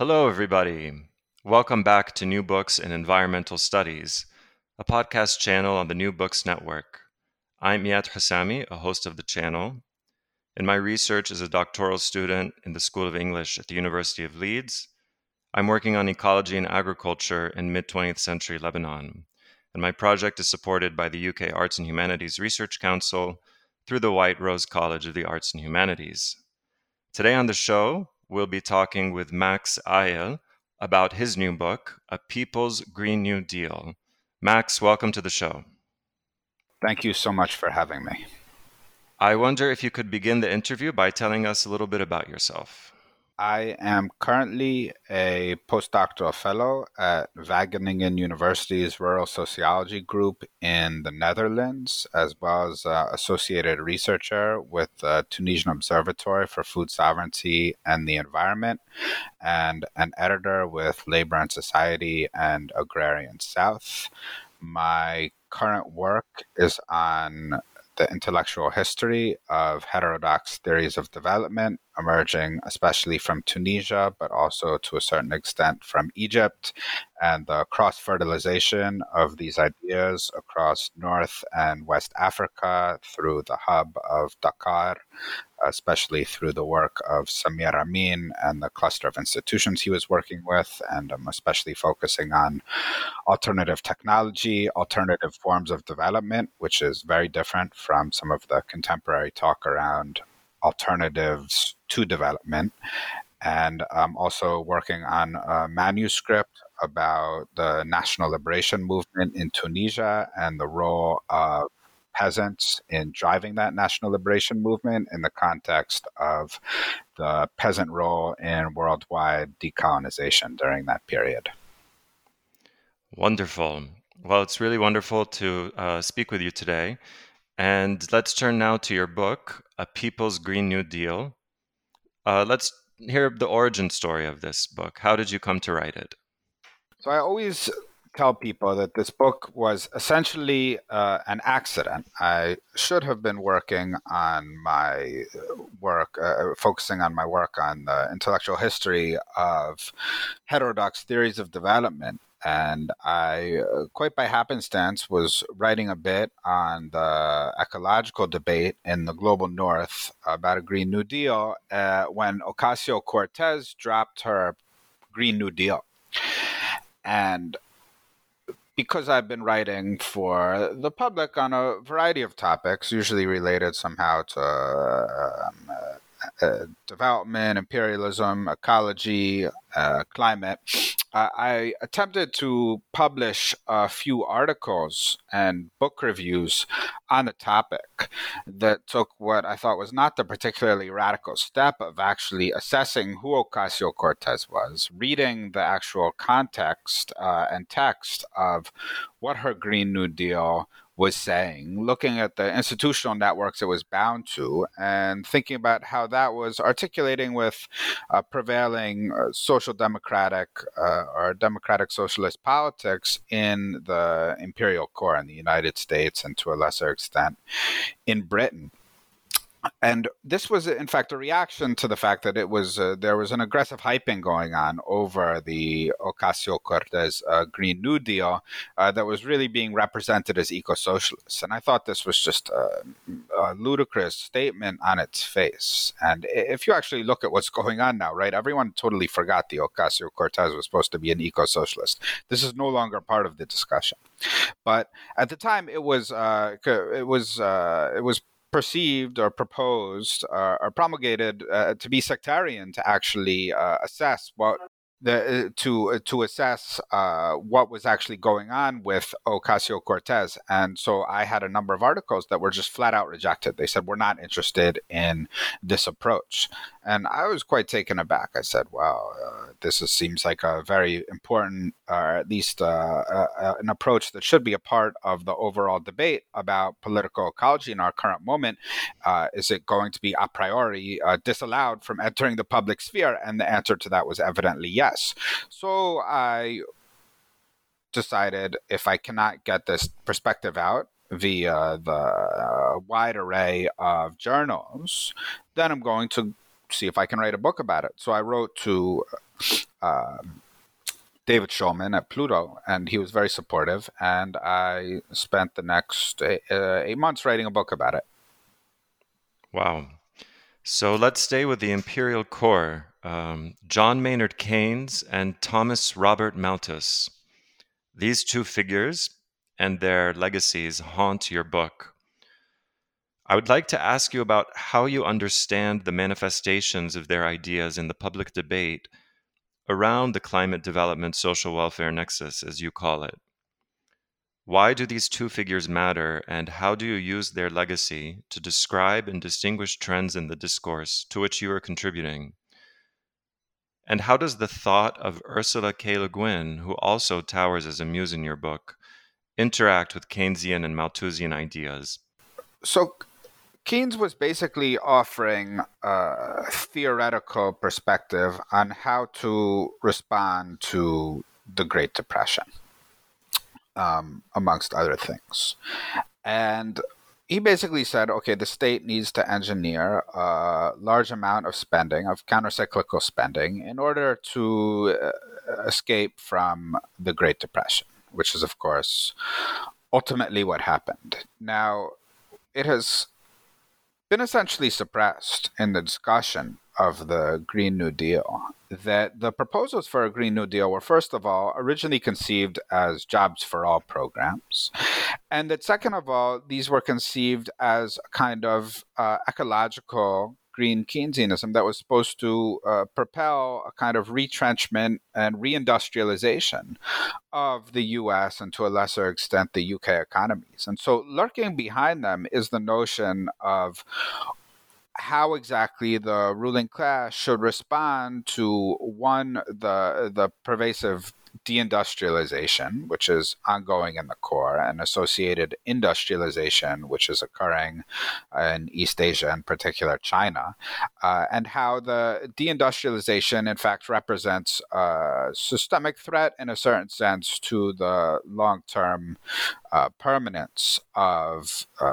Hello, everybody. Welcome back to New Books in Environmental Studies, a podcast channel on the New Books Network. I'm Iyad Hussami, a host of the channel. In my research as a doctoral student in the School of English at the University of Leeds, I'm working on ecology and agriculture in mid 20th century Lebanon, and my project is supported by the UK Arts and Humanities Research Council through the White Rose College of the Arts and Humanities. Today on the show, we'll be talking with Max Ajl about his new book, A People's Green New Deal. Max, welcome to the show. Thank you so much for having me. I wonder if you could begin the interview by telling us a little bit about yourself. I am currently a postdoctoral fellow at Wageningen University's Rural Sociology Group in the Netherlands, as well as uh, associated researcher with the Tunisian Observatory for Food Sovereignty and the Environment, and an editor with Labor and Society and Agrarian South. My current work is on the intellectual history of heterodox theories of development, emerging especially from Tunisia, but also to a certain extent from Egypt, and the cross fertilization of these ideas across North and West Africa through the hub of Dakar, especially through the work of Samir Amin and the cluster of institutions he was working with. And I'm especially focusing on alternative technology, alternative forms of development, which is very different from some of the contemporary talk around alternatives to development. And I'm also working on a manuscript about the national liberation movement in Tunisia and the role of peasants in driving that national liberation movement in the context of the peasant role in worldwide decolonization during that period. Wonderful. Well, it's really wonderful to uh, speak with you today. And let's turn now to your book, A People's Green New Deal. Uh, let's hear the origin story of this book. How did you come to write it? So I always tell people that this book was essentially uh, an accident. I should have been working on my work, uh, focusing on my work on the intellectual history of heterodox theories of development. And I, uh, quite by happenstance, was writing a bit on the ecological debate in the global north about a Green New Deal uh, when Ocasio Cortez dropped her Green New Deal. And because I've been writing for the public on a variety of topics, usually related somehow to um, uh, uh, development, imperialism, ecology, uh, climate, I attempted to publish a few articles and book reviews on the topic that took what I thought was not the particularly radical step of actually assessing who Ocasio Cortez was, reading the actual context uh, and text of what her Green New Deal was saying, looking at the institutional networks it was bound to, and thinking about how that was articulating with prevailing uh, social democratic uh, or democratic socialist politics in the imperial core in the United States and to a lesser extent in Britain and this was in fact a reaction to the fact that it was uh, there was an aggressive hyping going on over the Ocasio-Cortez uh, Green New Deal uh, that was really being represented as eco socialist, and I thought this was just a, a, ludicrous statement on its face. And if you actually look at what's going on now, right, everyone totally forgot the Ocasio-Cortez was supposed to be an eco-socialist. This is no longer part of the discussion, but at the time it was uh, it was uh, it was perceived or proposed uh, or promulgated uh, to be sectarian to actually uh, assess what the, uh, to uh, to assess uh, what was actually going on with Ocasio Cortez, and so I had a number of articles that were just flat out rejected. They said we're not interested in this approach, and I was quite taken aback. I said, "Wow, uh, this is, seems like a very important, or at least uh, an approach that should be a part of the overall debate about political ecology in our current moment. Uh, is it going to be a priori disallowed from entering the public sphere?" And the answer to that was evidently yes. So I decided if I cannot get this perspective out via the uh, wide array of journals, then I'm going to see if I can write a book about it. So I wrote to uh, David Shulman at Pluto, and he was very supportive. And I spent the next eight, uh, eight months writing a book about it. Wow. So let's stay with the imperial core. Um, John Maynard Keynes and Thomas Robert Malthus. These two figures and their legacies haunt your book. I would like to ask you about how you understand the manifestations of their ideas in the public debate around the climate development social welfare nexus, as you call it. Why do these two figures matter, and how do you use their legacy to describe and distinguish trends in the discourse to which you are contributing? And how does the thought of Ursula K. Le Guin, who also towers as a muse in your book, interact with Keynesian and Malthusian ideas? So, Keynes was basically offering a theoretical perspective on how to respond to the Great Depression, um, amongst other things. And he basically said, okay, the state needs to engineer a large amount of spending, of countercyclical spending, in order to uh, escape from the Great Depression, which is, of course, ultimately what happened. Now, it has been essentially suppressed in the discussion of the Green New Deal. That the proposals for a Green New Deal were, first of all, originally conceived as jobs for all programs. And that, second of all, these were conceived as a kind of uh, ecological green Keynesianism that was supposed to uh, propel a kind of retrenchment and reindustrialization of the US and to a lesser extent the UK economies. And so, lurking behind them is the notion of how exactly the ruling class should respond to one the the pervasive deindustrialization, which is ongoing in the core, and associated industrialization, which is occurring in East Asia, in particular China, uh, and how the deindustrialization, in fact, represents a systemic threat in a certain sense to the long term uh, permanence of uh,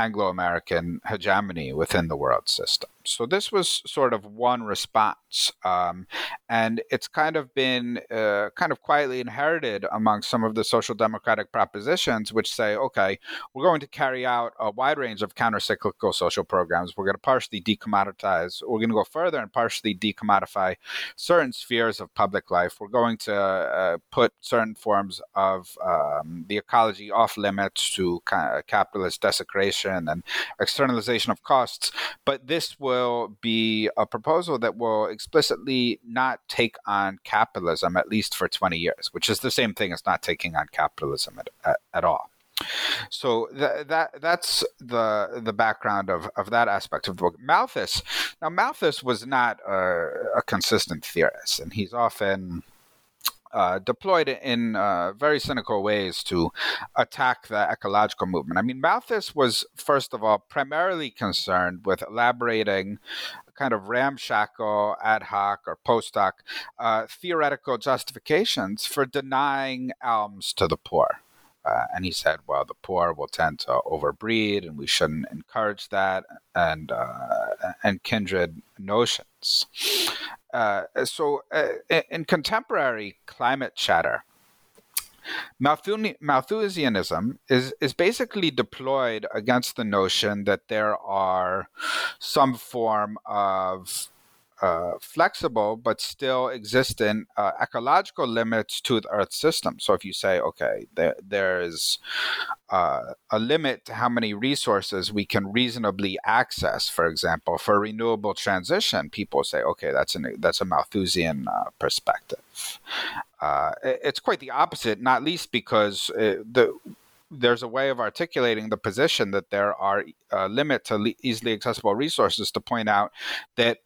Anglo American hegemony within the world system. So this was sort of one response, um, and it's kind of been uh, kind of quietly inherited among some of the social democratic propositions, which say, okay, we're going to carry out a wide range of countercyclical social programs. We're going to partially decommoditize. We're going to go further and partially decommodify certain spheres of public life. We're going to uh, put certain forms of um, the ecology off limits to capitalist desecration and externalization of costs. But this will be a proposal that will explicitly not take on capitalism, at least for 20 years, which is the same thing as not taking on capitalism at, at, at all. So th- that that's the the background of, of that aspect of the book. Malthus, now Malthus was not a, a consistent theorist, and he's often uh, deployed in uh, very cynical ways to attack the ecological movement. I mean, Malthus was, first of all, primarily concerned with elaborating kind of ramshackle, ad hoc, or post hoc uh, theoretical justifications for denying alms to the poor. Uh, and he said, well, the poor will tend to overbreed, and we shouldn't encourage that, and uh, and kindred notions. Uh, so, uh, in contemporary climate chatter, Malthusianism is, is basically deployed against the notion that there are some form of uh, flexible but still existent uh, ecological limits to the Earth system. So if you say, okay, there, there's uh, a limit to how many resources we can reasonably access, for example, for renewable transition, people say, okay, that's an that's a Malthusian uh, perspective. Uh, it's quite the opposite, not least because the there's a way of articulating the position that there are uh, limit to le- easily accessible resources to point out that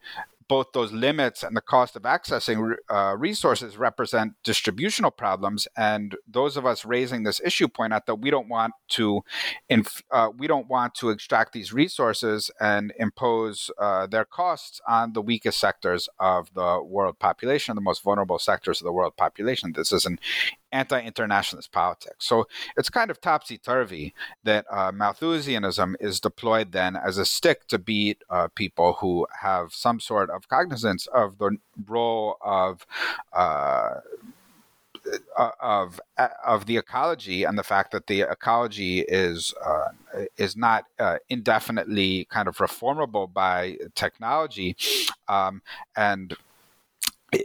both those limits and the cost of accessing uh, resources represent distributional problems. And those of us raising this issue point out that we don't want to, inf- uh, we don't want to extract these resources and impose uh, their costs on the weakest sectors of the world population, the most vulnerable sectors of the world population. This is an anti internationalist politics. So it's kind of topsy turvy that uh, Malthusianism is deployed then as a stick to beat uh, people who have some sort of cognizance of the role of. Uh, uh of uh, of the ecology and the fact that the ecology is uh, is not uh, indefinitely kind of reformable by technology, um, and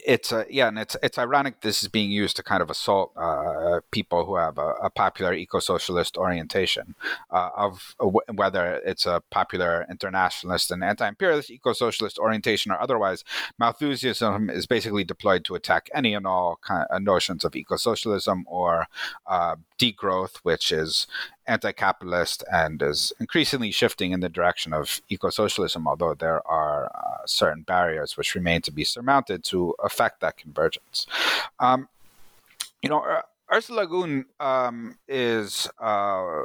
it's uh, yeah, and it's it's ironic this is being used to kind of assault uh, people who have a, a popular eco-socialist orientation uh, of w- whether it's a popular internationalist and anti-imperialist eco-socialist orientation or otherwise. Malthusianism is basically deployed to attack any and all kind of notions of eco-socialism or uh, degrowth, which is anti-capitalist and is increasingly shifting in the direction of eco-socialism, although there are uh, certain barriers which remain to be surmounted to affect that convergence. Um, you know, Ursula Guhn um, is. Uh,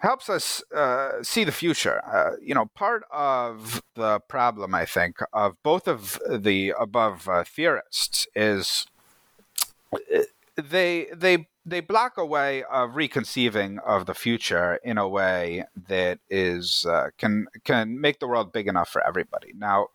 helps us uh, see the future. Uh, you know, part of the problem, I think, of both of the above uh, theorists is uh, they they they block a way of reconceiving of the future in a way that is uh, can can make the world big enough for everybody. Now,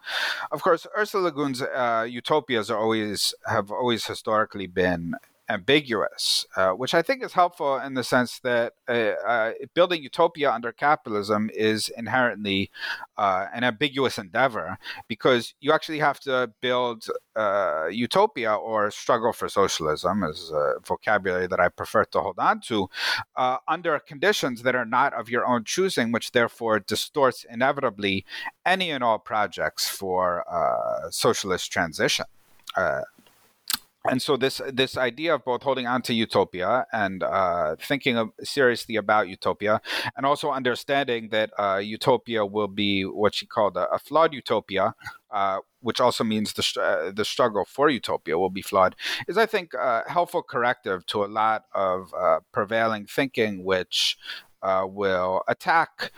of course, Ursula Le Guin's uh, utopias are always have always historically been ambiguous, uh, which I think is helpful in the sense that uh, uh, building utopia under capitalism is inherently uh, an ambiguous endeavor because you actually have to build uh, utopia or struggle for socialism, is a vocabulary that I prefer to hold on to, uh, under conditions that are not of your own choosing, which therefore distorts inevitably any and all projects for socialist transition. Uh, and so this this idea of both holding on to utopia and uh, thinking of, seriously about utopia, and also understanding that uh, utopia will be what she called a, a flawed utopia, uh, which also means the uh, the struggle for utopia will be flawed, is I think a helpful corrective to a lot of uh, prevailing thinking, which uh, will attack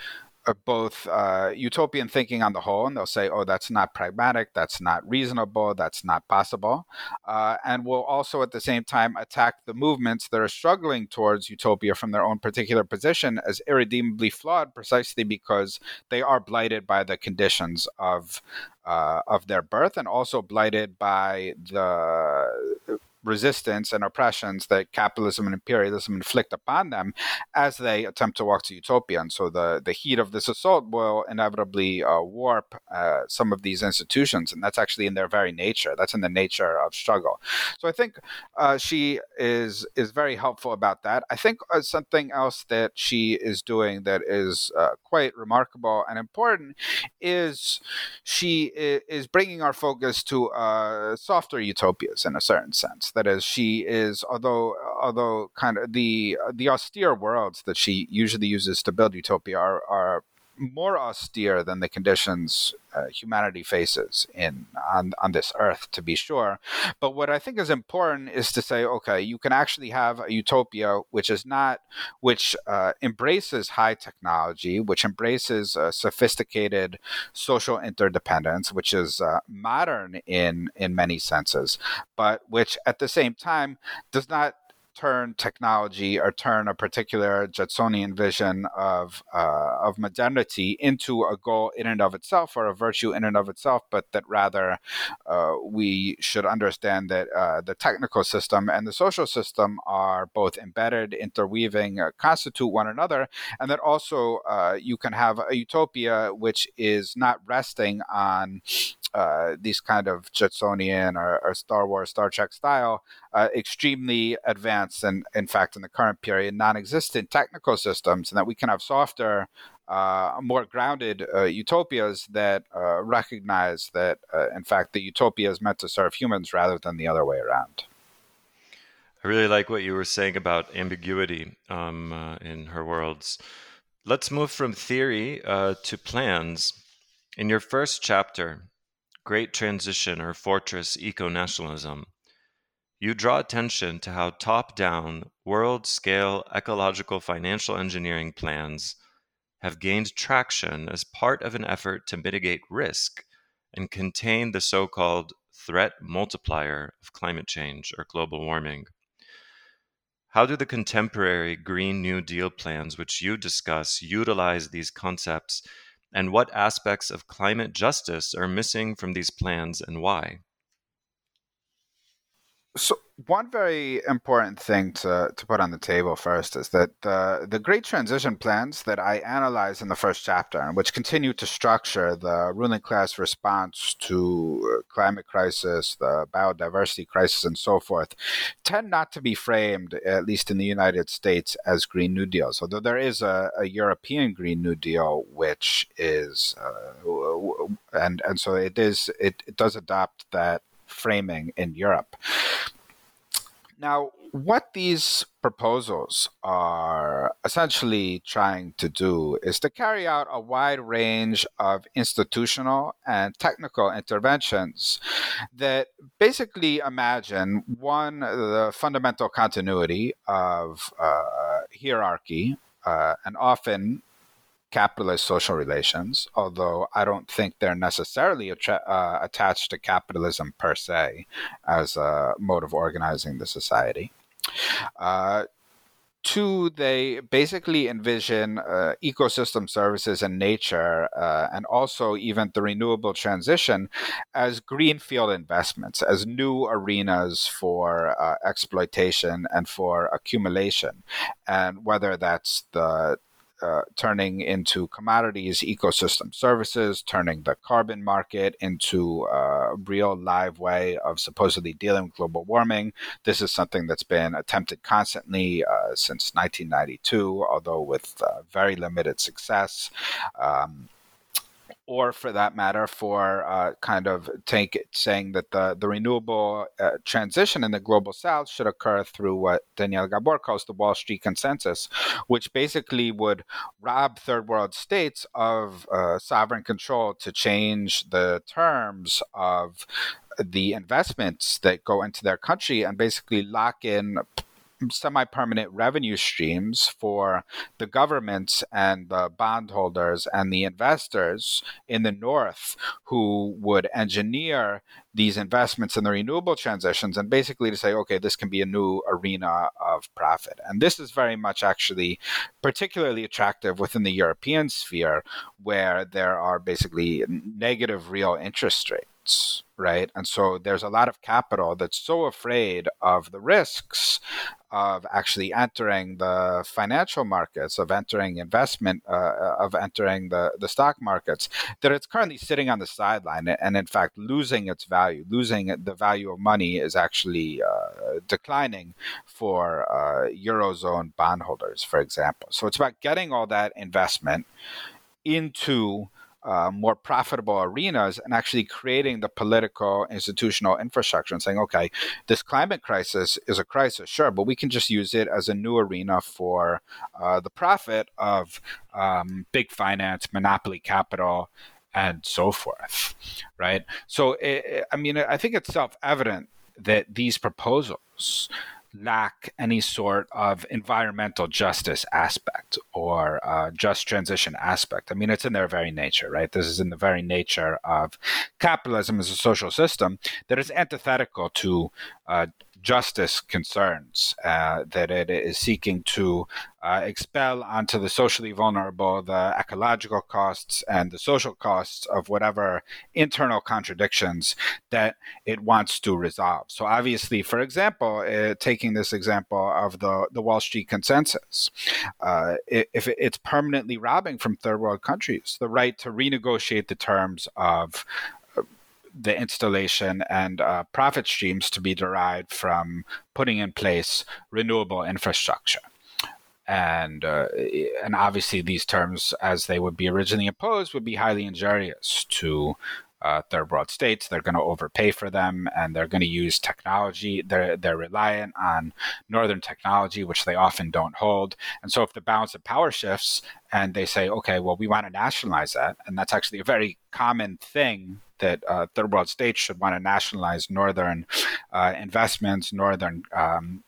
both uh, utopian thinking on the whole, and they'll say, oh, that's not pragmatic, that's not reasonable, that's not possible. Uh, and will also at the same time attack the movements that are struggling towards utopia from their own particular position as irredeemably flawed precisely because they are blighted by the conditions of. Uh, of their birth and also blighted by the resistance and oppressions that capitalism and imperialism inflict upon them as they attempt to walk to utopia. And so the, the heat of this assault will inevitably uh, warp uh, some of these institutions. And that's actually in their very nature. That's in the nature of struggle. So I think uh, she is, is very helpful about that. I think uh, something else that she is doing that is uh, quite remarkable and important is she is bringing our focus to uh, softer utopias in a certain sense that is, she is although although kind of the the austere worlds that she usually uses to build utopia are are more austere than the conditions uh, humanity faces in on, on this earth, to be sure. But what I think is important is to say, okay, you can actually have a utopia which is not, which uh, embraces high technology, which embraces uh, sophisticated social interdependence, which is uh, modern in in many senses, but which at the same time does not turn technology or turn a particular Jetsonian vision of uh, of modernity into a goal in and of itself or a virtue in and of itself, but that rather uh, we should understand that uh, the technical system and the social system are both embedded, interweaving, uh, constitute one another, and that also uh, you can have a utopia which is not resting on uh, these kind of Jetsonian or, or, Star Wars, Star Trek style, extremely advanced and, in fact, in the current period, non-existent technical systems, and that we can have softer, uh, more grounded uh, utopias that uh, recognize that, uh, in fact, the utopia is meant to serve humans rather than the other way around. I really like what you were saying about ambiguity um, in her worlds. Let's move from theory to plans. In your first chapter, Great Transition or Fortress Eco Nationalism, you draw attention to how top down, world scale ecological financial engineering plans have gained traction as part of an effort to mitigate risk and contain the so called threat multiplier of climate change or global warming. How do the contemporary Green New Deal plans, which you discuss, utilize these concepts and what aspects of climate justice are missing from these plans and why? So, one very important thing to, to put on the table first is that the, the great transition plans that I analyze in the first chapter, and which continue to structure the ruling class response to uh, climate crisis, the biodiversity crisis, and so forth, tend not to be framed, at least in the United States, as Green New Deals. Although there is a, a European Green New Deal, which is, uh, and and so it is, it, it does adopt that framing in Europe. Now, what these proposals are essentially trying to do is to carry out a wide range of institutional and technical interventions that basically imagine one, the fundamental continuity of uh, hierarchy, uh, and often capitalist social relations, although I don't think they're necessarily attra- uh, attached to capitalism per se as a mode of organizing the society. Uh, two, they basically envision uh, ecosystem services and nature, uh, and also even the renewable transition, as greenfield investments, as new arenas for uh, exploitation and for accumulation. And whether that's the uh, turning into commodities ecosystem services, turning the carbon market into a real live way of supposedly dealing with global warming. This is something that's been attempted constantly uh, since 1992, although with uh, very limited success. Um, or for that matter, for uh, kind of take saying that the the renewable uh, transition in the global south should occur through what Daniel Gabor calls the Wall Street Consensus, which basically would rob third world states of uh, sovereign control to change the terms of the investments that go into their country and basically lock in semi-permanent revenue streams for the governments and the bondholders and the investors in the north who would engineer these investments in the renewable transitions and basically to say okay this can be a new arena of profit. And this is very much actually particularly attractive within the european sphere where there are basically negative real interest rates right? And so there's a lot of capital that's so afraid of the risks of actually entering the financial markets, of entering investment, uh, uh, of entering the, the stock markets, that it's currently sitting on the sideline and, in fact, losing its value. Losing the value of money is actually uh, declining for uh, Eurozone bondholders, for example. So it's about getting all that investment into uh, more profitable arenas and actually creating the political institutional infrastructure and saying, okay, this climate crisis is a crisis, sure, but we can just use it as a new arena for uh, the profit of um, big finance, monopoly capital, and so forth, right? So, it, I mean, I think it's self evident that these proposals lack any sort of environmental justice aspect or uh, just transition aspect. I mean, it's in their very nature, right? This is in the very nature of capitalism as a social system that is antithetical to uh, justice concerns uh, that it is seeking to uh, expel onto the socially vulnerable the ecological costs and the social costs of whatever internal contradictions that it wants to resolve. So, obviously, for example, uh, taking this example of the, the Wall Street consensus, uh, if it's permanently robbing from third world countries the right to renegotiate the terms of the installation and uh, profit streams to be derived from putting in place renewable infrastructure. And uh, and obviously these terms, as they would be originally imposed, would be highly injurious to uh, third world states. They're going to overpay for them, and they're going to use technology. They're they're reliant on northern technology, which they often don't hold. And so, if the balance of power shifts, and they say, okay, well, we want to nationalize that, and that's actually a very common thing that uh, third world states should want to nationalize northern uh, investments, northern um,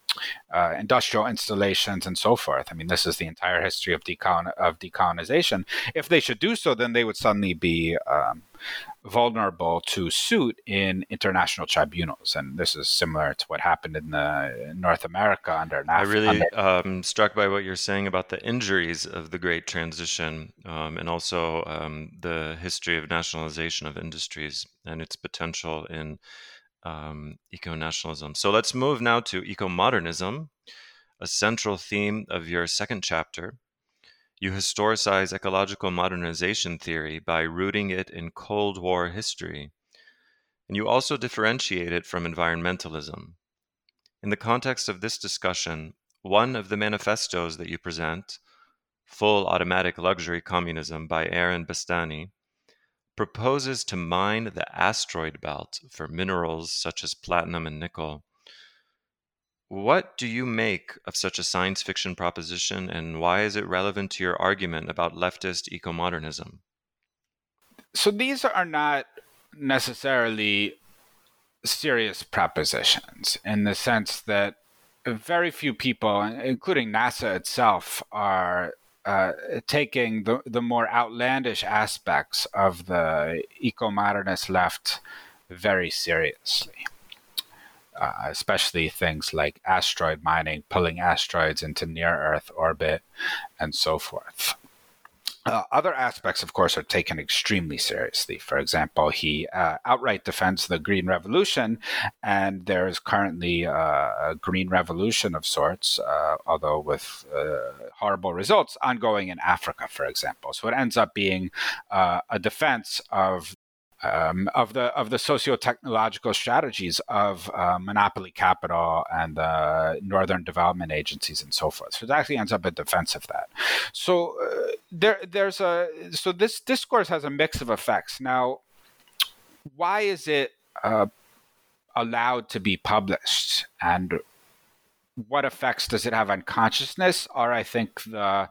uh, industrial installations, and so forth. I mean, this is the entire history of, of decolonization. If they should do so, then they would suddenly be um, vulnerable to suit in international tribunals, and this is similar to what happened in the North America under. NAF- I really um, struck by what you're saying about the injuries of the Great Transition, um, and also um, the history of nationalization of industries and its potential in um, eco nationalism. So let's move now to eco modernism, a central theme of your second chapter. You historicize ecological modernization theory by rooting it in Cold War history, and you also differentiate it from environmentalism. In the context of this discussion, one of the manifestos that you present, Full Automatic Luxury Communism by Aaron Bastani, proposes to mine the asteroid belt for minerals such as platinum and nickel what do you make of such a science fiction proposition, and why is it relevant to your argument about leftist eco modernism? So, these are not necessarily serious propositions in the sense that very few people, including NASA itself, are uh, taking the, the more outlandish aspects of the eco modernist left very seriously uh, especially things like asteroid mining, pulling asteroids into near Earth orbit, and so forth. Uh, other aspects, of course, are taken extremely seriously. For example, he uh, outright defends the Green Revolution, and there is currently uh, a Green Revolution of sorts, uh, although with uh, horrible results, ongoing in Africa, for example. So it ends up being uh, a defense of um, of the of the socio-technological strategies of uh, monopoly capital and the northern development agencies and so forth. So it actually ends up a defense of that. So uh, there there's a so this discourse has a mix of effects. Now, why is it uh, allowed to be published and what effects does it have on consciousness are i think the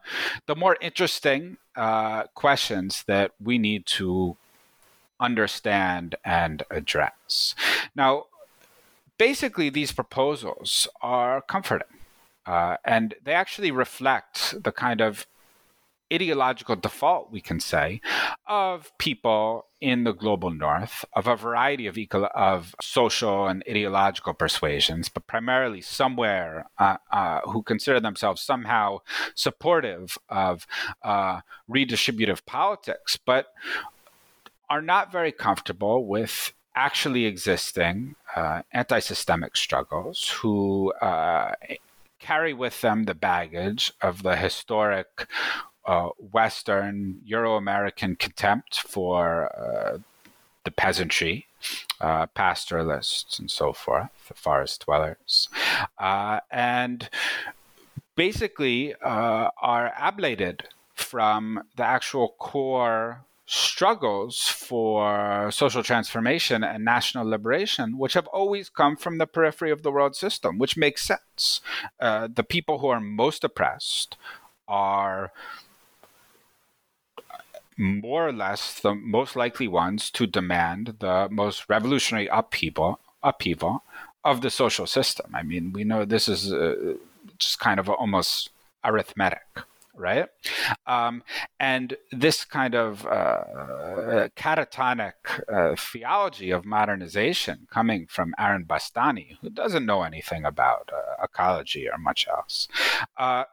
the more interesting uh, questions that we need to understand and address. Now, basically, these proposals are comforting, uh, and they actually reflect the kind of ideological default, we can say, of people in the global north of a variety of eco- of social and ideological persuasions, but primarily somewhere uh, uh, who consider themselves somehow supportive of uh, redistributive politics, but are not very comfortable with actually existing uh, anti systemic struggles who uh, carry with them the baggage of the historic uh, Western Euro American contempt for uh, the peasantry, uh, pastoralists, and so forth, the forest dwellers. Uh, and basically are ablated from the actual core struggles for social transformation and national liberation, which have always come from the periphery of the world system, which makes sense. Uh, the people who are most oppressed are more or less the most likely ones to demand the most revolutionary upheaval, upheaval of the social system. I mean, we know this is uh, just kind of almost arithmetic right? Um, and this kind of uh, catatonic uh, theology of modernization coming from Aaron Bastani, who doesn't know anything about uh, ecology or much else, uh,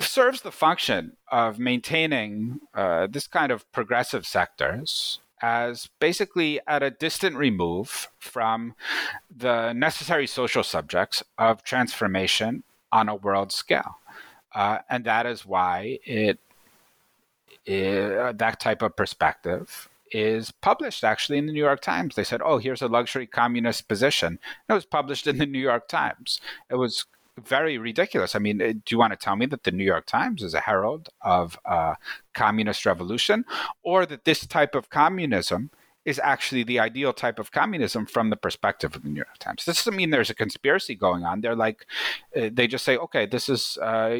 serves the function of maintaining uh, this kind of progressive sectors as basically at a distant remove from the necessary social subjects of transformation on a world scale. Uh, and that is why it, it that type of perspective is published actually in the New York Times. They said, "Oh, here's a luxury communist position." it was published in the New York Times. It was very ridiculous. I mean, uh, do you want to tell me that the New York Times is a herald of a communist revolution, or that this type of communism is actually the ideal type of communism from the perspective of the New York Times. This doesn't mean there's a conspiracy going on. They're like, uh, they just say, okay, this is uh,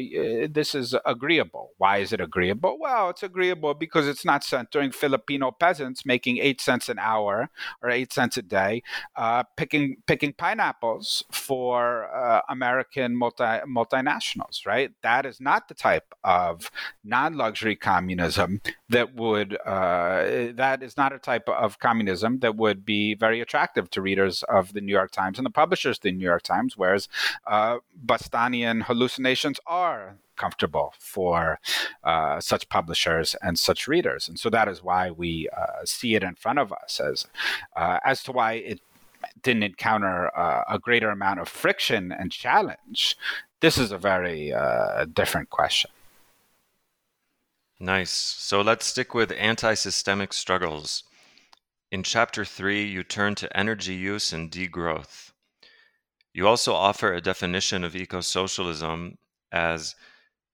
this is agreeable. Why is it agreeable? Well, it's agreeable because it's not centering Filipino peasants making eight cents an hour or eight cents a day, uh, picking picking pineapples for uh, American multi multinationals. Right? That is not the type of non-luxury communism that would. Uh, that is not a type of communism that would be very attractive to readers of the New York Times and the publishers of the New York Times, whereas uh, Bastanian hallucinations are comfortable for uh, such publishers and such readers. And so that is why we uh, see it in front of us as, uh, as to why it didn't encounter uh, a greater amount of friction and challenge. This is a very different question. Nice. So let's stick with anti systemic struggles. In Chapter 3, you turn to energy use and degrowth. You also offer a definition of eco-socialism as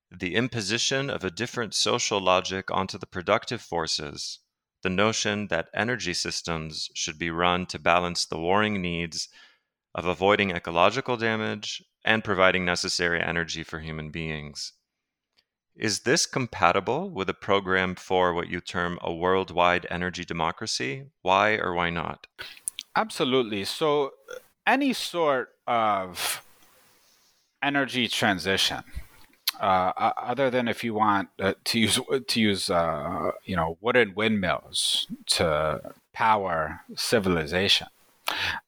the imposition of a different social logic onto the productive forces, the notion that energy systems should be run to balance the warring needs of avoiding ecological damage and providing necessary energy for human beings. Is this compatible with a program for what you term a worldwide energy democracy? Why or why not? Absolutely. So, any sort of energy transition, uh, other than if you want uh, to use to use uh, you know wooden windmills to power civilization,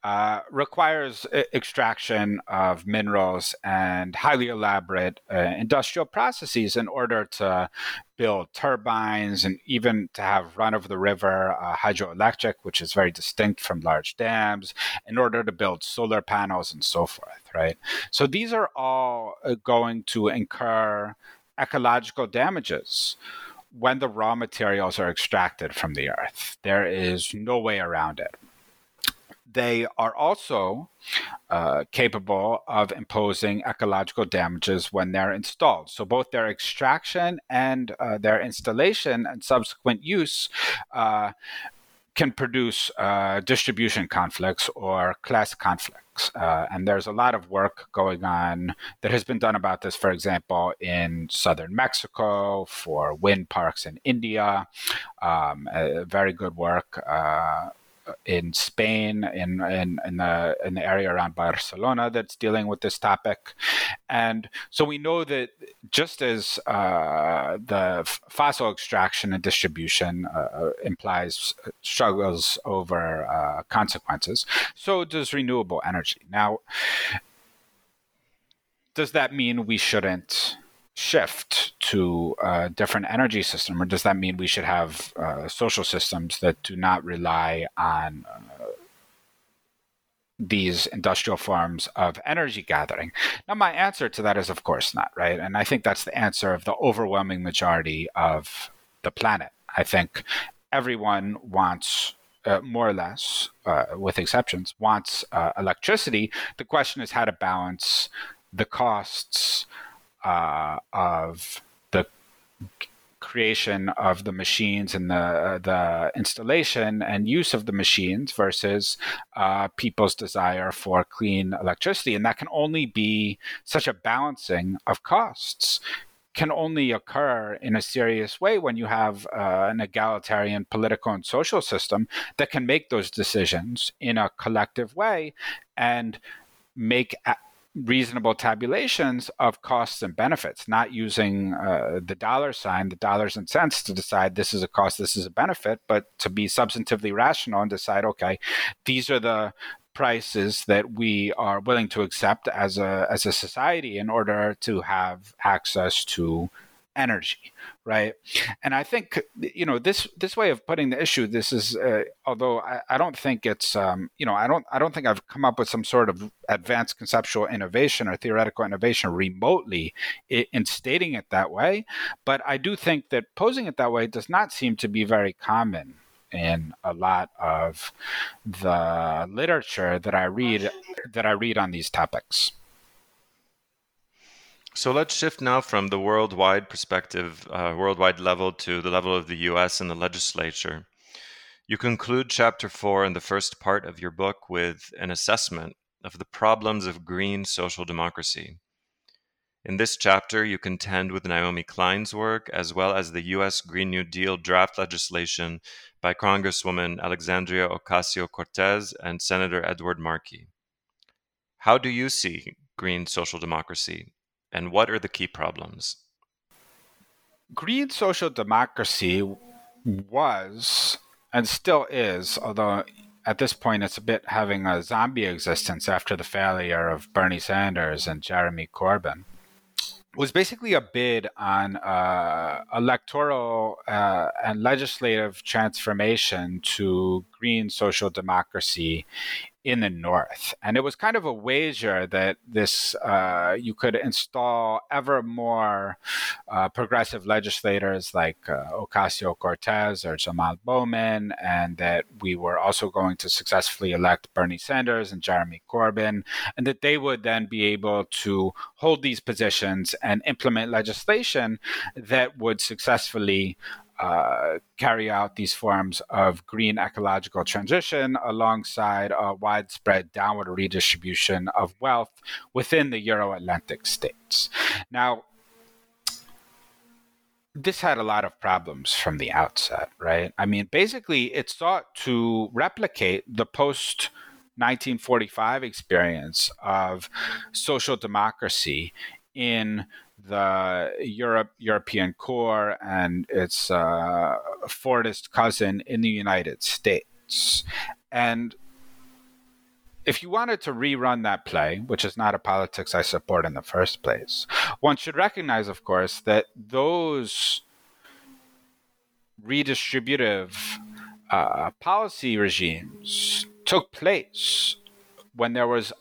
uh, requires extraction of minerals and highly elaborate uh, industrial processes in order to build turbines and even to have run of the river uh, hydroelectric, which is very distinct from large dams, in order to build solar panels and so forth, right? So these are all uh, going to incur ecological damages when the raw materials are extracted from the earth. There is no way around it they are also uh, capable of imposing ecological damages when they're installed. So, both their extraction and uh, their installation and subsequent use uh, can produce uh, distribution conflicts or class conflicts. Uh, and there's a lot of work going on that has been done about this, for example, in southern Mexico, for wind parks in India. Um, very good work uh, in Spain, in, in, in, the, in the area around Barcelona that's dealing with this topic. And so we know that just as uh, the fossil extraction and distribution uh, uh, implies struggles over uh, consequences, so does renewable energy. Now, does that mean we shouldn't shift to a different energy system, or does that mean we should have uh, social systems that do not rely on uh, these industrial forms of energy gathering? Now, my answer to that is, of course, not, right? And I think that's the answer of the overwhelming majority of the planet. I think everyone wants uh, more or less, uh, with exceptions, wants uh, electricity. The question is how to balance the costs uh, of the creation of the machines and the the installation and use of the machines versus uh, people's desire for clean electricity, and that can only be such a balancing of costs. Can only occur in a serious way when you have uh, an egalitarian political and social system that can make those decisions in a collective way and make a- reasonable tabulations of costs and benefits, not using uh, the dollar sign, the dollars and cents to decide this is a cost, this is a benefit, but to be substantively rational and decide, okay, these are the prices that we are willing to accept as a as a society in order to have access to energy right and i think you know this this way of putting the issue this is uh, although I, I, don't think it's um, you know i don't i don't think i've come up with some sort of advanced conceptual innovation or theoretical innovation remotely in, in stating it that way but i do think that posing it that way does not seem to be very common in a lot of the literature that I read that I read on these topics. So let's shift now from the worldwide perspective, uh, worldwide level, to the level of the US and the legislature. You conclude chapter four in the first part of your book with an assessment of the problems of green social democracy. In this chapter, you contend with Naomi Klein's work as well as the U.S. Green New Deal draft legislation by Congresswoman Alexandria Ocasio Cortez and Senator Edward Markey. How do you see green social democracy, and what are the key problems? Green social democracy was and still is, although at this point it's a bit having a zombie existence after the failure of Bernie Sanders and Jeremy Corbyn was basically a bid on uh, electoral uh, and legislative transformation to green social democracy in the north. And it was kind of a wager that this uh, you could install ever more uh, progressive legislators like uh, Ocasio Cortez or Jamal Bowman, and that we were also going to successfully elect Bernie Sanders and Jeremy Corbyn, and that they would then be able to hold these positions and implement legislation that would successfully uh, carry out these forms of green ecological transition alongside a widespread downward redistribution of wealth within the Euro Atlantic states. Now, this had a lot of problems from the outset, right? I mean, basically, it sought to replicate the post 1945 experience of social democracy in the Europe European core and its uh, Fordist cousin in the United States. And if you wanted to rerun that play, which is not a politics I support in the first place, one should recognize, of course, that those redistributive uh, policy regimes took place when there was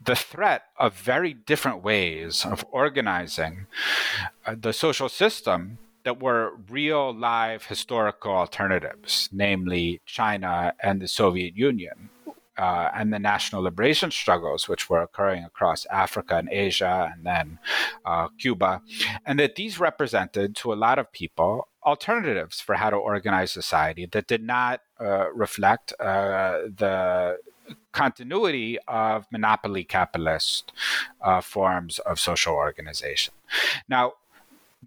the threat of very different ways of organizing uh, the social system that were real live historical alternatives, namely China and the Soviet Union. Uh, and the national liberation struggles, which were occurring across Africa and Asia and then uh, Cuba, and that these represented to a lot of people alternatives for how to organize society that did not uh, reflect uh, the continuity of monopoly capitalist uh, forms of social organization. Now,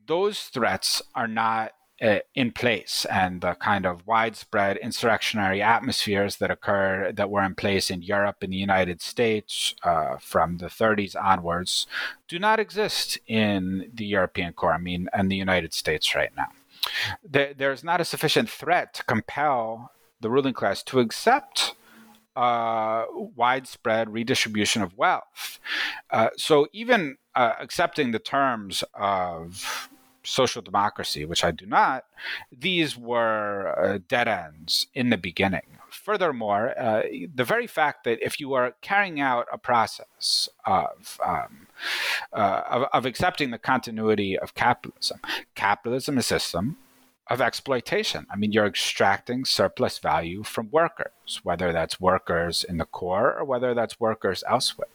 those threats are not uh, in place and the kind of widespread insurrectionary atmospheres that occurred that were in place in Europe and the United States uh, from the 30s onwards do not exist in the European core, I mean, and the United States right now. There, there's not a sufficient threat to compel the ruling class to accept uh, widespread redistribution of wealth. Uh, so even uh, accepting the terms of social democracy, which I do not, these were uh, dead ends in the beginning. Furthermore, uh, the very fact that if you are carrying out a process of, um, uh, of, of accepting the continuity of capitalism, capitalism is a system of exploitation. I mean, you're extracting surplus value from workers, whether that's workers in the core or whether that's workers elsewhere.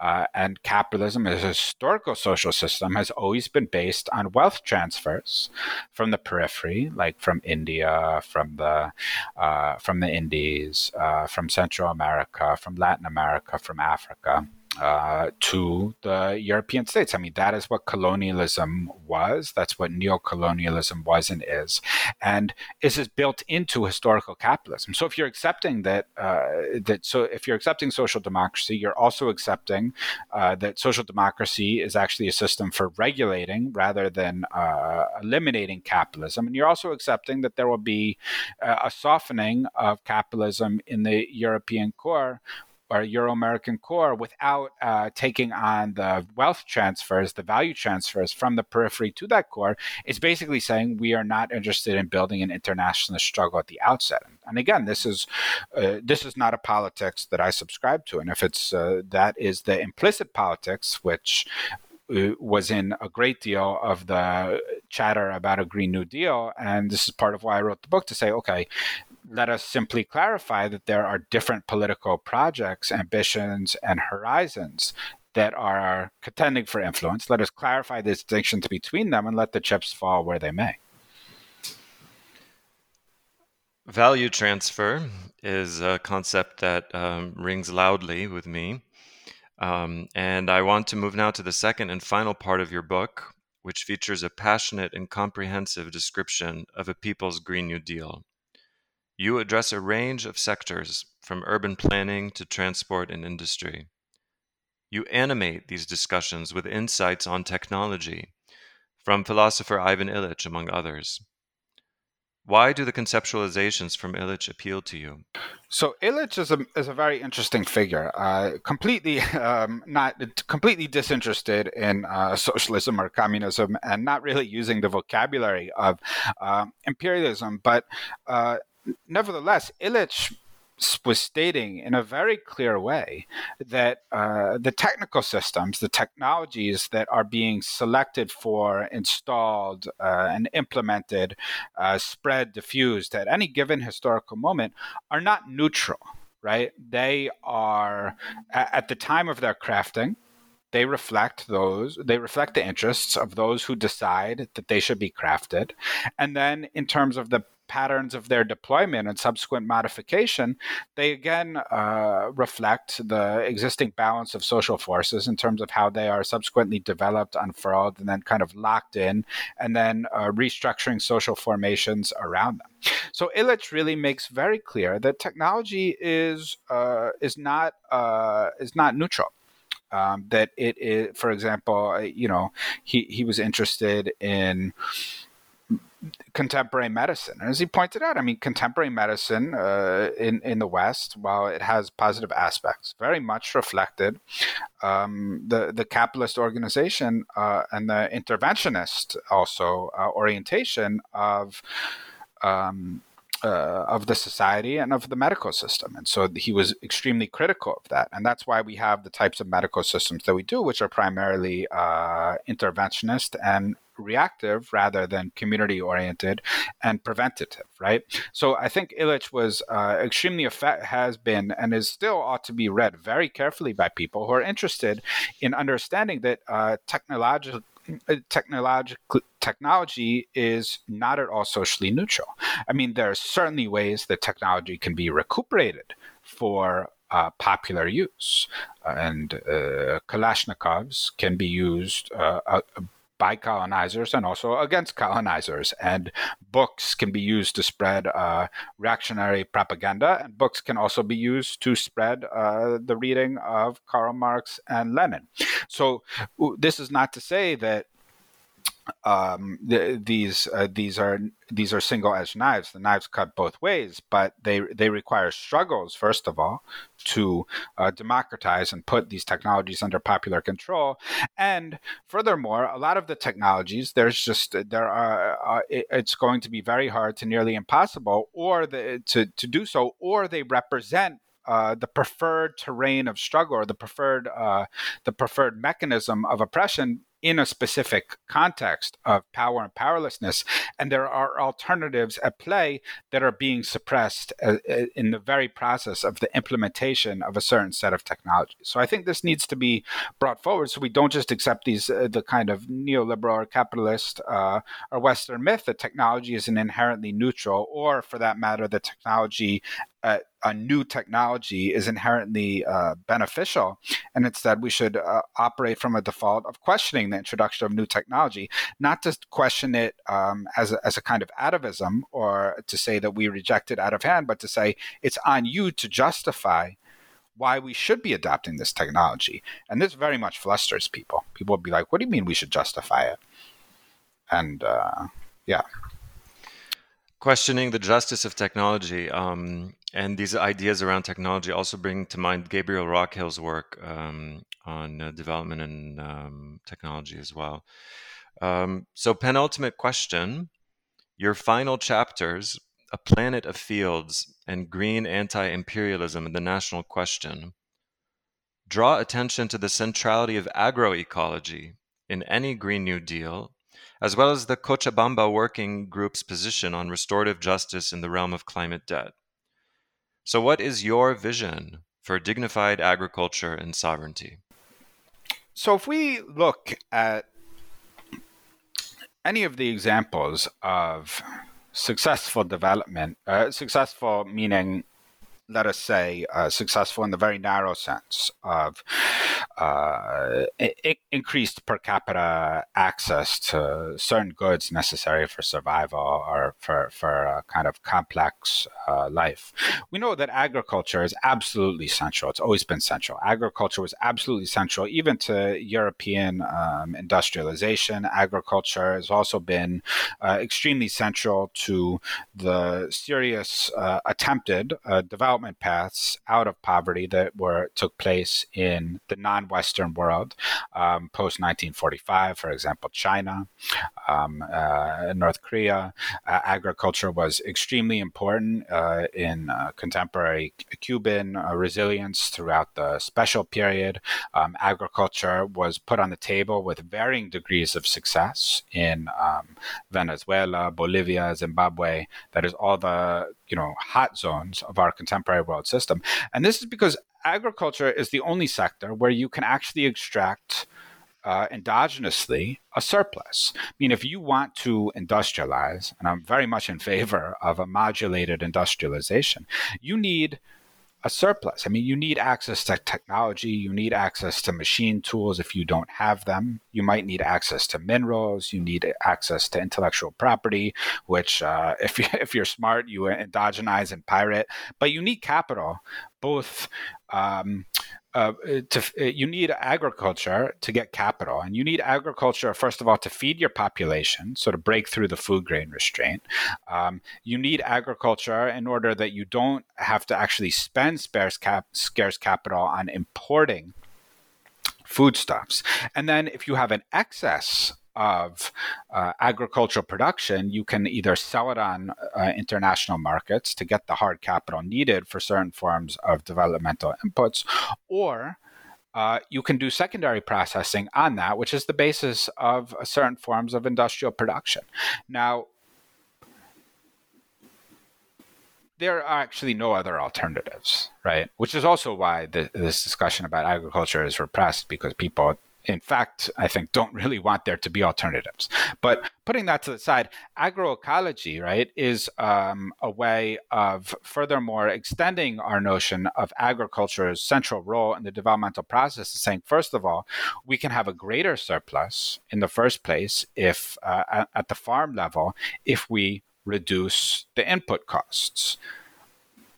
Uh, and capitalism as a historical social system has always been based on wealth transfers from the periphery, like from India, from the uh, from the Indies, uh, from Central America, from Latin America, from Africa uh, to the European states. I mean, that is what colonialism was. That's what neocolonialism was and is, and is is built into historical capitalism. So if you're accepting that uh, that so if you're accepting social democracy, you're also accepting uh, that social democracy is actually a system for regulating rather than uh, eliminating capitalism, and you're also accepting that there will be uh, a softening of capitalism in the European core or Euro American core without uh, taking on the wealth transfers, the value transfers from the periphery to that core, is basically saying we are not interested in building an internationalist struggle at the outset. And again, this is uh, this is not a politics that I subscribe to. And if it's uh, that is the implicit politics, which uh, was in a great deal of the chatter about a Green New Deal. And this is part of why I wrote the book to say, okay, let us simply clarify that there are different political projects, ambitions, and horizons that are contending for influence. Let us clarify the distinctions between them and let the chips fall where they may. Value transfer is a concept that um, rings loudly with me. Um, and I want to move now to the second and final part of your book, which features a passionate and comprehensive description of a people's Green New Deal. You address a range of sectors, from urban planning to transport and industry. You animate these discussions with insights on technology, from philosopher Ivan Illich, among others. Why do the conceptualizations from Illich appeal to you? So Illich is a is a very interesting figure. Uh, completely um, not completely disinterested in uh, socialism or communism, and not really using the vocabulary of uh, imperialism. But uh, nevertheless, Illich was stating in a very clear way that uh, the technical systems, the technologies that are being selected for, installed, uh, and implemented, uh, spread, diffused at any given historical moment are not neutral, right? They are, at the time of their crafting, they reflect those they reflect the interests of those who decide that they should be crafted and then in terms of the patterns of their deployment and subsequent modification, they again uh, reflect the existing balance of social forces in terms of how they are subsequently developed, unfurled, and then kind of locked in, and then uh, restructuring social formations around them. So Illich really makes very clear that technology is uh, is not uh, is not neutral. Um, that it is, for example, you know, he he was interested in contemporary medicine. And as he pointed out, I mean, contemporary medicine uh, in in the West, while it has positive aspects, very much reflected um, the the capitalist organization uh, and the interventionist also uh, orientation of. Um, uh, of the society and of the medical system. And so he was extremely critical of that. And that's why we have the types of medical systems that we do, which are primarily uh, interventionist and reactive rather than community oriented and preventative, right? So I think Illich was uh, extremely effect- has been and is still ought to be read very carefully by people who are interested in understanding that uh, technological technological technology is not at all socially neutral. I mean, there are certainly ways that technology can be recuperated for uh, popular use, and uh, Kalashnikovs can be used. Uh, uh by colonizers and also against colonizers. And books can be used to spread uh, reactionary propaganda, and books can also be used to spread uh, the reading of Karl Marx and Lenin. So, this is not to say that um, the, these uh, these are these are single edged knives. The knives cut both ways, but they they require struggles first of all to uh, democratize and put these technologies under popular control. And furthermore, a lot of the technologies there's just there are uh, it, it's going to be very hard to nearly impossible, or the, to to do so, or they represent uh, the preferred terrain of struggle or the preferred uh, the preferred mechanism of oppression in a specific context of power and powerlessness, and there are alternatives at play that are being suppressed uh, uh, in the very process of the implementation of a certain set of technologies. So I think this needs to be brought forward so we don't just accept these uh, the kind of neoliberal or capitalist uh, or Western myth that technology is an inherently neutral, or for that matter, the technology uh, a new technology is inherently uh, beneficial, and instead we should uh, operate from a default of questioning the introduction of new technology, not to question it um, as, a, as a kind of atavism or to say that we reject it out of hand, but to say it's on you to justify why we should be adopting this technology. And this very much flusters people. People will be like, what do you mean we should justify it? And uh, yeah. Questioning the justice of technology. Um, and these ideas around technology also bring to mind Gabriel Rockhill's work um, on uh, development and um, technology as well. Um, so, penultimate question Your final chapters, A Planet of Fields and Green Anti Imperialism and the National Question, draw attention to the centrality of agroecology in any Green New Deal, as well as the Cochabamba Working Group's position on restorative justice in the realm of climate debt. So, what is your vision for dignified agriculture and sovereignty? So, if we look at any of the examples of successful development, uh, successful meaning let us say, uh, successful in the very narrow sense of uh, I- increased per capita access to certain goods necessary for survival or for, for a kind of complex uh, life. We know that agriculture is absolutely central. It's always been central. Agriculture was absolutely central, even to European um, industrialization. Agriculture has also been uh, extremely central to the serious uh, attempted uh, development development paths out of poverty that were took place in the non-Western world um, post 1945. For example, China, um, uh, North Korea. Uh, agriculture was extremely important uh, in uh, contemporary Cuban uh, resilience throughout the special period. Um, agriculture was put on the table with varying degrees of success in um, Venezuela, Bolivia, Zimbabwe. That is all the you know hot zones of our contemporary world system and this is because agriculture is the only sector where you can actually extract uh, endogenously a surplus. I mean, if you want to industrialize, and I'm very much in favor of a modulated industrialization, you need a surplus. I mean, you need access to technology, you need access to machine tools if you don't have them. You might need access to minerals, you need access to intellectual property, which, uh, if, you, if you're smart, you endogenize and pirate. But you need capital, both um, uh, to, uh, you need agriculture to get capital, and you need agriculture first of all to feed your population, so to break through the food grain restraint. Um, you need agriculture in order that you don't have to actually spend scarce, cap- scarce capital on importing foodstuffs. And then if you have an excess of uh, agricultural production, you can either sell it on uh, international markets to get the hard capital needed for certain forms of developmental inputs, or uh, you can do secondary processing on that, which is the basis of certain forms of industrial production. Now, there are actually no other alternatives, right? Which is also why the, this discussion about agriculture is repressed because people in fact, I think don't really want there to be alternatives. But putting that to the side, agroecology, right, is um, a way of furthermore extending our notion of agriculture's central role in the developmental process, is saying, first of all, we can have a greater surplus in the first place if uh, at, at the farm level if we reduce the input costs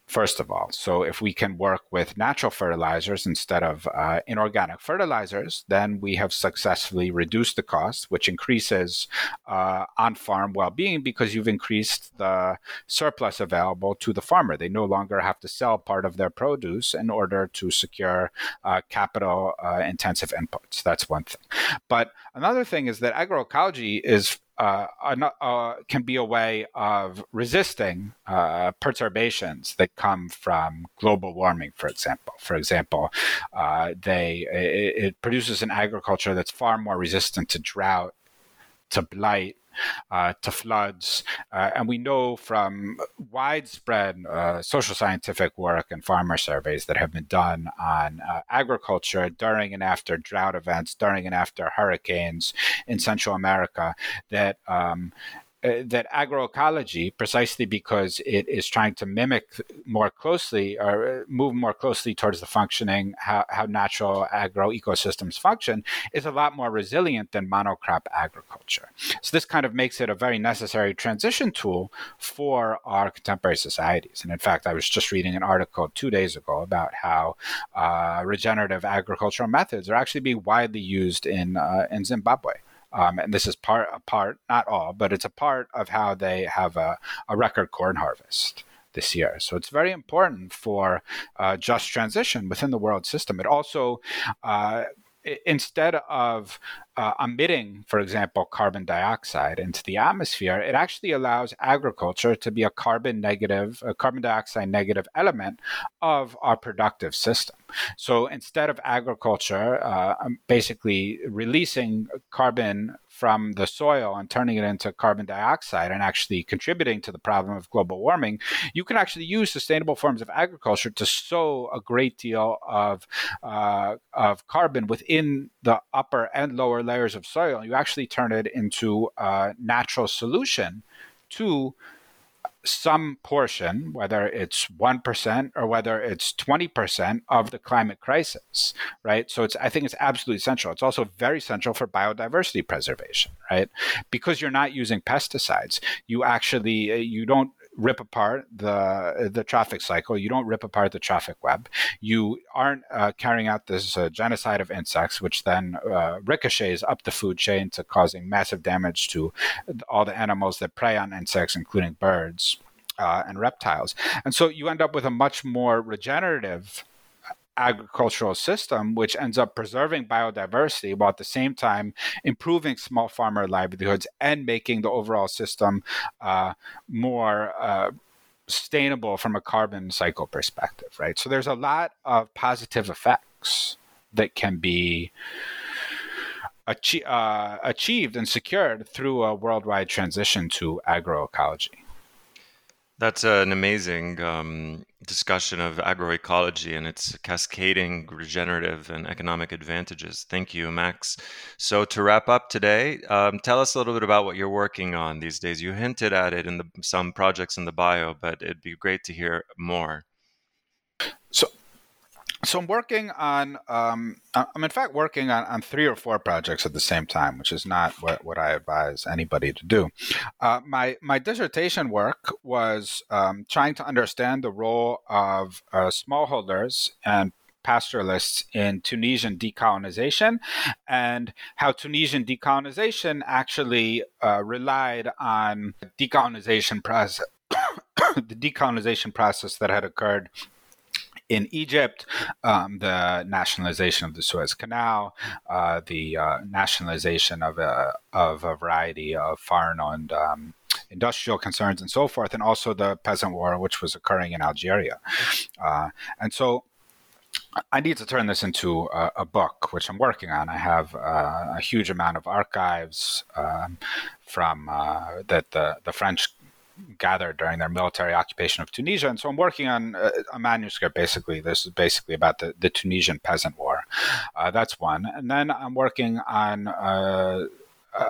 first of all. So, if we can work with natural fertilizers instead of uh, inorganic fertilizers, then we have successfully reduced the cost, which increases uh, on farm well being because you've increased the surplus available to the farmer. They no longer have to sell part of their produce in order to secure uh, capital uh, intensive inputs. That's one thing. But another thing is that agroecology is uh, uh, can be a way of resisting uh, perturbations that come from global warming, for example. For example, uh, they it, it produces an agriculture that's far more resistant to drought, to blight, to floods. Uh, and we know from widespread uh, social scientific work and farmer surveys that have been done on uh, agriculture during and after drought events, during and after hurricanes in Central America, that um, uh, that agroecology, precisely because it is trying to mimic more closely or uh, move more closely towards the functioning how, how natural agro ecosystems function, is a lot more resilient than monocrop agriculture. So this kind of makes it a very necessary transition tool for our contemporary societies. And in fact, I was just reading an article two days ago about how uh, regenerative agricultural methods are actually being widely used in uh, in Zimbabwe. Um, and this is part a part, not all, but it's a part of how they have a, a record corn harvest this year. So it's very important for uh, just transition within the world system. It also uh, instead of uh, emitting, for example, carbon dioxide into the atmosphere, it actually allows agriculture to be a carbon negative, a carbon dioxide negative element of our productive system. So instead of agriculture uh, um, basically releasing carbon from the soil and turning it into carbon dioxide and actually contributing to the problem of global warming, you can actually use sustainable forms of agriculture to sow a great deal of, uh, of carbon within the upper and lower layers of soil. You actually turn it into a natural solution to some portion, whether it's 1% or whether it's 20% of the climate crisis, right? So it's, I think it's absolutely central. It's also very central for biodiversity preservation, right? Because you're not using pesticides, you actually, uh, you don't rip apart the the trophic cycle. You don't rip apart the trophic web. You aren't uh, carrying out this uh, genocide of insects, which then uh, ricochets up the food chain to causing massive damage to all the animals that prey on insects, including birds uh, and reptiles. And so you end up with a much more regenerative agricultural system, which ends up preserving biodiversity while at the same time improving small farmer livelihoods and making the overall system uh, more. Uh, sustainable from a carbon cycle perspective, right? So there's a lot of positive effects that can be uh, achieved and secured through a worldwide transition to agroecology. That's an amazing um, discussion of agroecology and its cascading regenerative and economic advantages. Thank you, Max. So, to wrap up today, um, tell us a little bit about what you're working on these days. You hinted at it in the, some projects in the bio, but it'd be great to hear more. So, I'm working on, um, I'm in fact working on, on three or four projects at the same time, which is not what, what I advise anybody to do. Uh, my, my dissertation work was um, trying to understand the role of uh, smallholders and pastoralists in Tunisian decolonization and how Tunisian decolonization actually uh, relied on decolonization process, the decolonization process that had occurred in Egypt, um, the nationalization of the Suez Canal, uh, the uh, nationalization of a, of a variety of foreign owned um, industrial concerns and so forth, and also the peasant war, which was occurring in Algeria. Uh, and so I need to turn this into a, a book, which I'm working on. I have uh, a huge amount of archives um, from uh, that the, the French gathered during their military occupation of Tunisia. And so I'm working on a, a manuscript basically. This is basically about the, the Tunisian peasant war. Uh, that's one. And then I'm working on. Uh,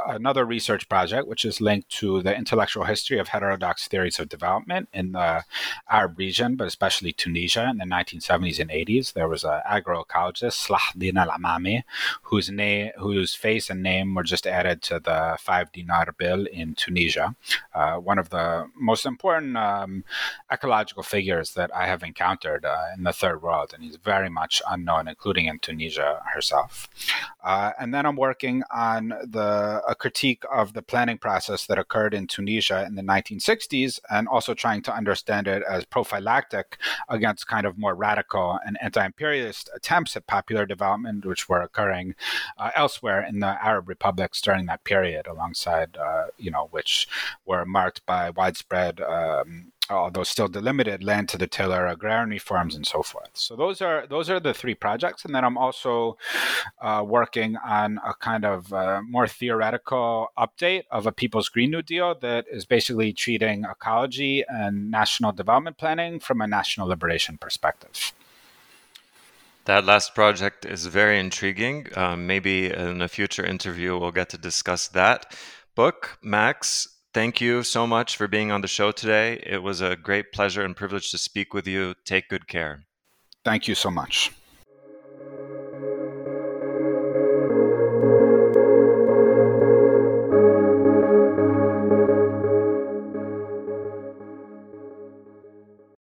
another research project, which is linked to the intellectual history of heterodox theories of development in the Arab region, but especially Tunisia in the 1970s and 80s. There was an agroecologist, Salahuddin Al Amami, whose name, whose face and name were just added to the five dinar bill in Tunisia. Uh, one of the most important um, ecological figures that I have encountered uh, in the third world, and he's very much unknown, including in Tunisia herself. Uh, and then I'm working on the a critique of the planning process that occurred in Tunisia in the 1960s, and also trying to understand it as prophylactic against kind of more radical and anti-imperialist attempts at popular development, which were occurring uh, elsewhere in the Arab republics during that period, alongside, uh, you know, which were marked by widespread um, although still delimited, land to the tiller, agrarian reforms, and so forth. So those are those are the three projects, and then I'm also uh, working on a kind of uh, more theoretical update of a People's Green New Deal that is basically treating ecology and national development planning from a national liberation perspective. That last project is very intriguing. Um, maybe in a future interview, we'll get to discuss that book. Max, Thank you so much for being on the show today. It was a great pleasure and privilege to speak with you. Take good care. Thank you so much.